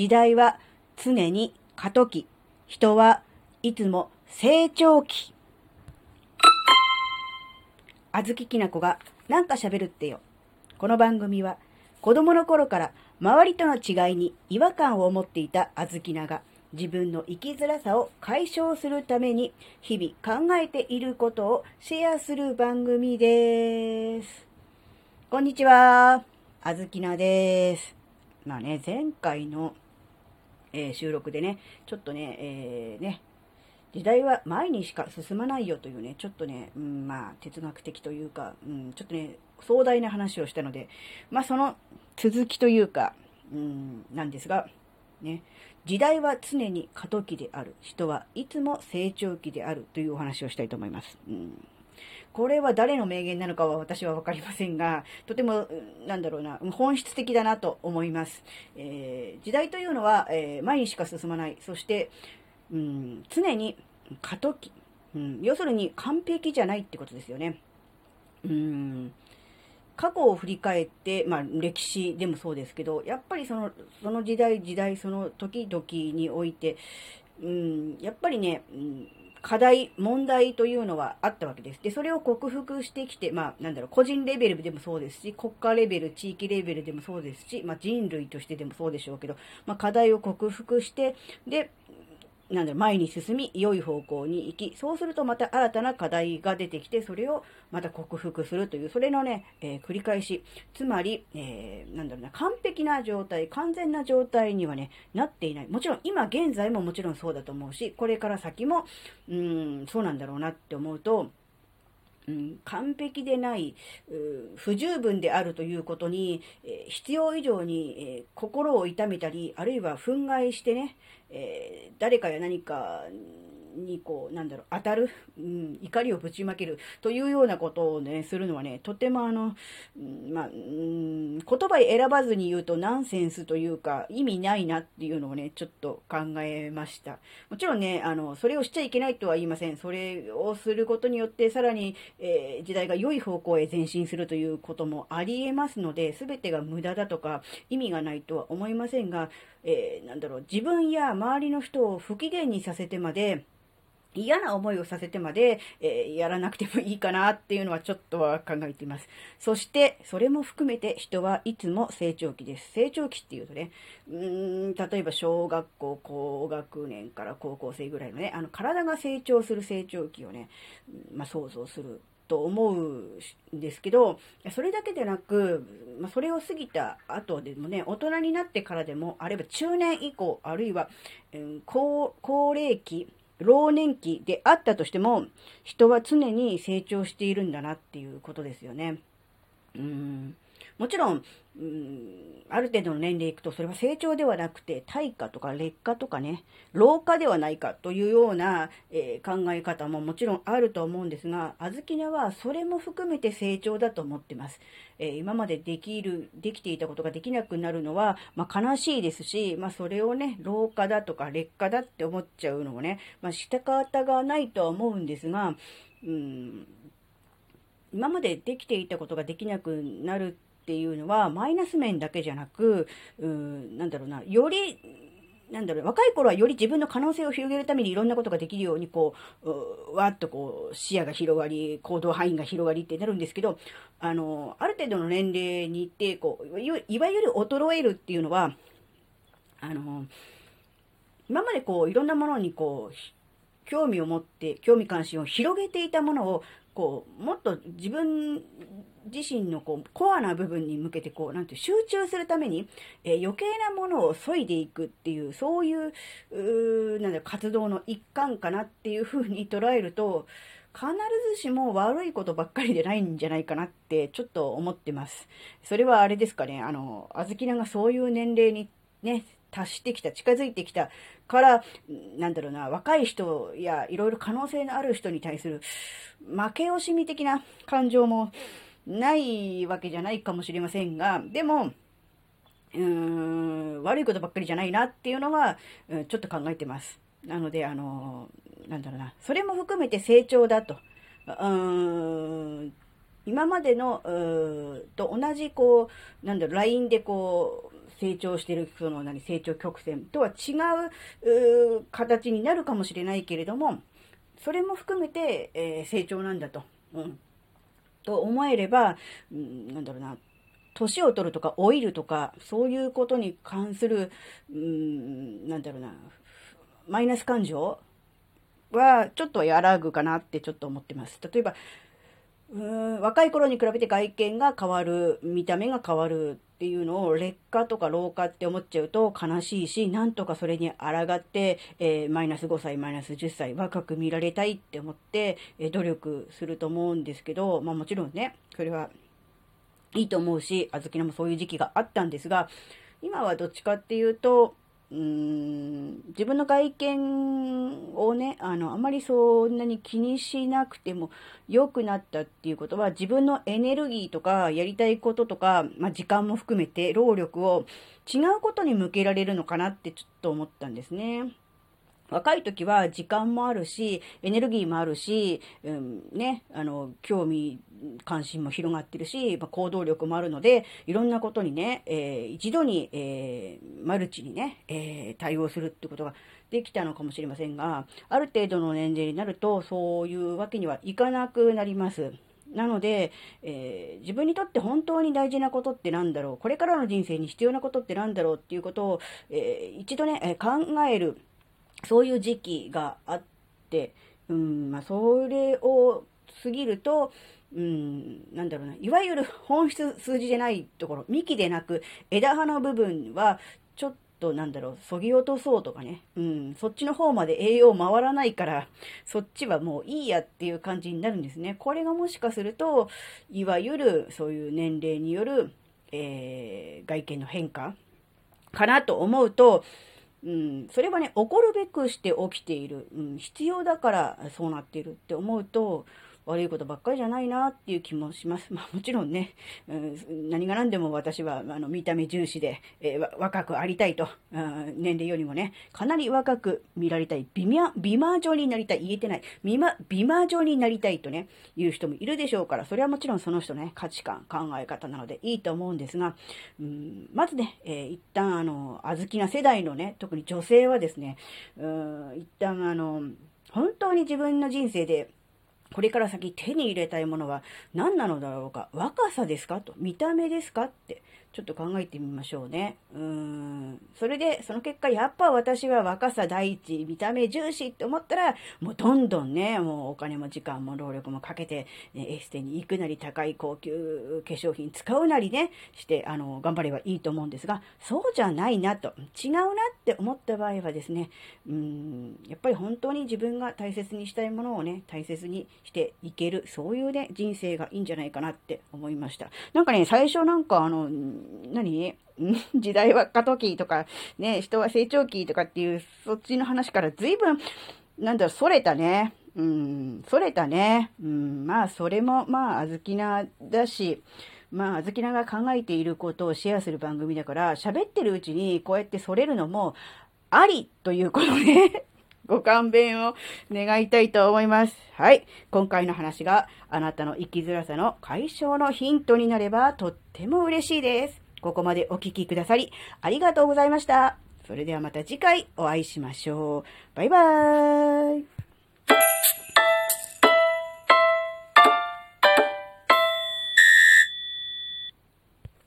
時代は常に過渡期。人はいつも成長期。あずききなこがなんか喋るってよ。この番組は子供の頃から周りとの違いに違和感を持っていたあずきなが自分の生きづらさを解消するために日々考えていることをシェアする番組です。こんにちは。あずきなです。まあね、前回の、えー、収録でね、ちょっとね、えー、ね、時代は前にしか進まないよというね、ちょっとね、うん、まあ、哲学的というか、うん、ちょっとね、壮大な話をしたので、まあ、その続きというか、うん、なんですが、ね、時代は常に過渡期である。人はいつも成長期であるというお話をしたいと思います。うんこれは誰の名言なのかは私はわかりませんが、とても、なんだろうな、本質的だなと思います。えー、時代というのは、えー、前にしか進まない。そして、うん、常に過渡期、うん。要するに完璧じゃないってことですよね。うん過去を振り返って、まあ、歴史でもそうですけど、やっぱりその、その時代、時代、その時々において、うん、やっぱりね、うん、課題、問題というのはあったわけです。で、それを克服してきて、まあ、なんだろう、個人レベルでもそうですし、国家レベル、地域レベルでもそうですし、まあ、人類としてでもそうでしょうけど、まあ、課題を克服して、で、なんだろ前に進み、良い方向に行き、そうするとまた新たな課題が出てきて、それをまた克服するという、それのね、えー、繰り返し。つまり、えー、なんだろうな、完璧な状態、完全な状態にはね、なっていない。もちろん、今現在ももちろんそうだと思うし、これから先も、うん、そうなんだろうなって思うと、うん、完璧でない、不十分であるということに、え、必要以上に、え、心を痛めたり、あるいは憤慨してね、え、誰かや何かにこう、なんだろう、当たる、うん、怒りをぶちまけるというようなことをね、するのはね、とてもあの、まあ、うん、言葉選ばずに言うとナンセンスというか、意味ないなっていうのをね、ちょっと考えました。もちろんね、あの、それをしちゃいけないとは言いません。それをすることによって、さらに、えー、時代が良い方向へ前進するということもあり得ますので、全てが無駄だとか、意味がないとは思いませんが、えー、なんだろう、自分や周りの人を不機嫌にさせてまで、嫌な思いをさせてまで、えー、やらなくてもいいかなっていうのはちょっとは考えています。そして、それも含めて人はいつも成長期です。成長期っていうとね、うーん、例えば小学校、高学年から高校生ぐらいのね、あの、体が成長する成長期をね、まあ、想像すると思うんですけど、それだけでなく、まあ、それを過ぎた後でもね、大人になってからでも、あるいは中年以降、あるいは、うん、高高齢期、老年期であったとしても、人は常に成長しているんだなっていうことですよね。うんもちろん、うん、ある程度の年齢いくと、それは成長ではなくて、退化とか劣化とかね、老化ではないかというような、えー、考え方ももちろんあると思うんですが、あずきなはそれも含めて成長だと思ってます。えー、今までできる、できていたことができなくなるのは、まあ、悲しいですし、まあ、それをね、老化だとか劣化だって思っちゃうのもね、まあ、仕方がないとは思うんですが、うん、今までできていたことができなくなるってていうのは、マイナス面だけじゃなく、うん、なんだろうな、より、なんだろう、若い頃はより自分の可能性を広げるためにいろんなことができるように、こう、わっとこう、視野が広がり、行動範囲が広がりってなるんですけど、あの、ある程度の年齢に行って、こう、いわゆる衰えるっていうのは、あの、今までこう、いろんなものにこう、興味を持って、興味関心を広げていたものを、こう、もっと自分自身のこうコアな部分に向けてこう、なんて集中するために、えー、余計なものを削いでいくっていう、そういう、うなん活動の一環かなっていうふうに捉えると、必ずしも悪いことばっかりでないんじゃないかなってちょっと思ってます。それはあれですかね、あの、あずきながそういう年齢にね、達してきた、近づいてきたから、なんだろうな、若い人やいろいろ可能性のある人に対する負け惜しみ的な感情もないわけじゃないかもしれませんが、でも、うーん、悪いことばっかりじゃないなっていうのは、ちょっと考えてます。なので、あの、なんだろうな、それも含めて成長だと。うーん今までの、と同じ、こう、なんだろう、LINE でこう、成長してる、その何、成長曲線とは違う形になるかもしれないけれども、それも含めて、えー、成長なんだと。うん。と思えれば、うん、なんだろうな、年を取るとか老いるとか、そういうことに関する、うん、なんだろうな、マイナス感情はちょっと和らぐかなってちょっと思ってます。例えば、うん若い頃に比べて外見が変わる、見た目が変わるっていうのを劣化とか老化って思っちゃうと悲しいし、なんとかそれに抗って、え、マイナス5歳、マイナス10歳、若く見られたいって思って、えー、努力すると思うんですけど、まあもちろんね、それはいいと思うし、あずきなもそういう時期があったんですが、今はどっちかっていうと、うーん自分の外見をね、あの、あまりそんなに気にしなくても良くなったっていうことは、自分のエネルギーとか、やりたいこととか、まあ、時間も含めて、労力を違うことに向けられるのかなってちょっと思ったんですね。若い時は時間もあるし、エネルギーもあるし、うん、ね、あの、興味、関心も広がってるし、まあ、行動力もあるので、いろんなことにね、えー、一度に、えー、マルチにね、えー、対応するってことができたのかもしれませんが、ある程度の年齢になると、そういうわけにはいかなくなります。なので、えー、自分にとって本当に大事なことって何だろう？これからの人生に必要なことって何だろう？っていうことを、えー、一度ね、考える。そういう時期があって、うん、まあ、それを過ぎると、うん、なんだろうな、いわゆる 本質数字じゃないところ、幹でなく枝葉の部分は、ちょっとなんだろう、そぎ落とそうとかね、うん、そっちの方まで栄養回らないから、そっちはもういいやっていう感じになるんですね。これがもしかすると、いわゆるそういう年齢による、えー、外見の変化かなと思うと、うん、それはね、起こるべくして起きている、うん、必要だからそうなっているって思うと、悪いことばっかりじゃないなっていう気もします。まあもちろんね、うん、何が何でも私はあの見た目重視で、えー、若くありたいと、うん、年齢よりもね、かなり若く見られたい、美魔美魔女になりたい、言えてない、美魔美魔女になりたいとね、いう人もいるでしょうから、それはもちろんその人ね、価値観、考え方なのでいいと思うんですが、うん、まずね、えー、一旦あの、小豆な世代のね、特に女性はですね、うん、一旦あの、本当に自分の人生でこれから先手に入れたいものは何なのだろうか。若さですか？と。見た目ですか？って。ちょっと考えてみましょうね。うーん。それで、その結果、やっぱ私は若さ第一、見た目重視って思ったら、もうどんどんね、もうお金も時間も労力もかけて、ね、エステに行くなり、高い高級化粧品使うなりね、して、あの、頑張ればいいと思うんですが、そうじゃないなと、違うなって思った場合はですね、うーん、やっぱり本当に自分が大切にしたいものをね、大切にしていける、そういうね、人生がいいんじゃないかなって思いました。なんかね、最初なんかあの、何？時代は過渡期とか、ね、人は成長期とかっていう、そっちの話から随分、なんだろう、それたね。うん、それたね。うん、まあ、それも、まあ、あずきなだし、まあ、あずきなが考えていることをシェアする番組だから、喋ってるうちにこうやってそれるのも、ありということで、ご勘弁を願いたいと思います。はい。今回の話があなたの生きづらさの解消のヒントになればとっても嬉しいです。ここまでお聴きくださりありがとうございました。それではまた次回お会いしましょう。バイバーイ。